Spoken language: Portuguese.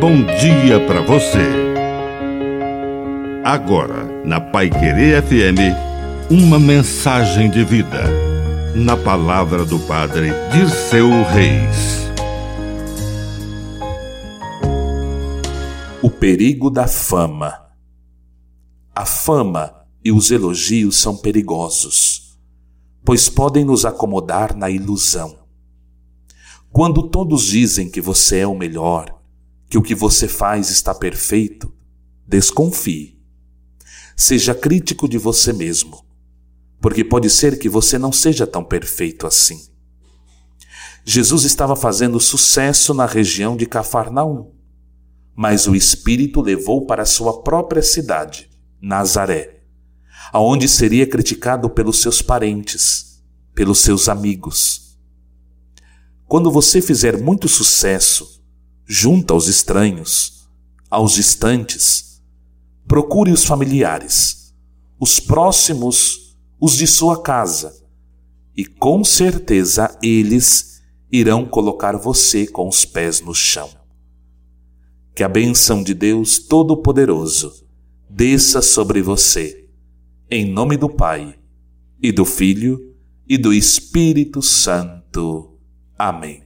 bom dia para você. Agora, na Pai Querer FM, uma mensagem de vida. Na palavra do Padre Dirceu Reis. O perigo da fama. A fama e os elogios são perigosos, pois podem nos acomodar na ilusão. Quando todos dizem que você é o melhor, que o que você faz está perfeito, desconfie. Seja crítico de você mesmo, porque pode ser que você não seja tão perfeito assim. Jesus estava fazendo sucesso na região de Cafarnaum, mas o Espírito levou para sua própria cidade, Nazaré, aonde seria criticado pelos seus parentes, pelos seus amigos. Quando você fizer muito sucesso, junto aos estranhos, aos distantes. Procure os familiares, os próximos, os de sua casa, e com certeza eles irão colocar você com os pés no chão. Que a benção de Deus Todo-Poderoso desça sobre você, em nome do Pai, e do Filho, e do Espírito Santo. Amém.